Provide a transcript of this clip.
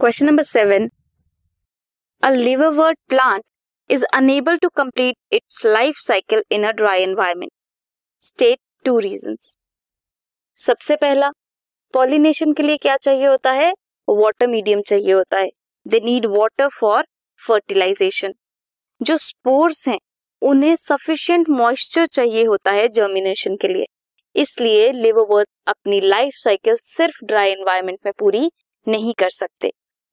Question number 7. A liverwort plant is unable to complete its life cycle in a dry environment. State two reasons. सबसे पहला pollination के लिए क्या चाहिए होता है वाटर मीडियम चाहिए होता है they need water for fertilization जो स्पोर्स हैं, उन्हें सफिशियंट मॉइस्चर चाहिए होता है जर्मिनेशन के लिए इसलिए लिवरवर्थ अपनी लाइफ साइकिल सिर्फ़ ड्राई एनवायरमेंट में पूरी नहीं कर सकते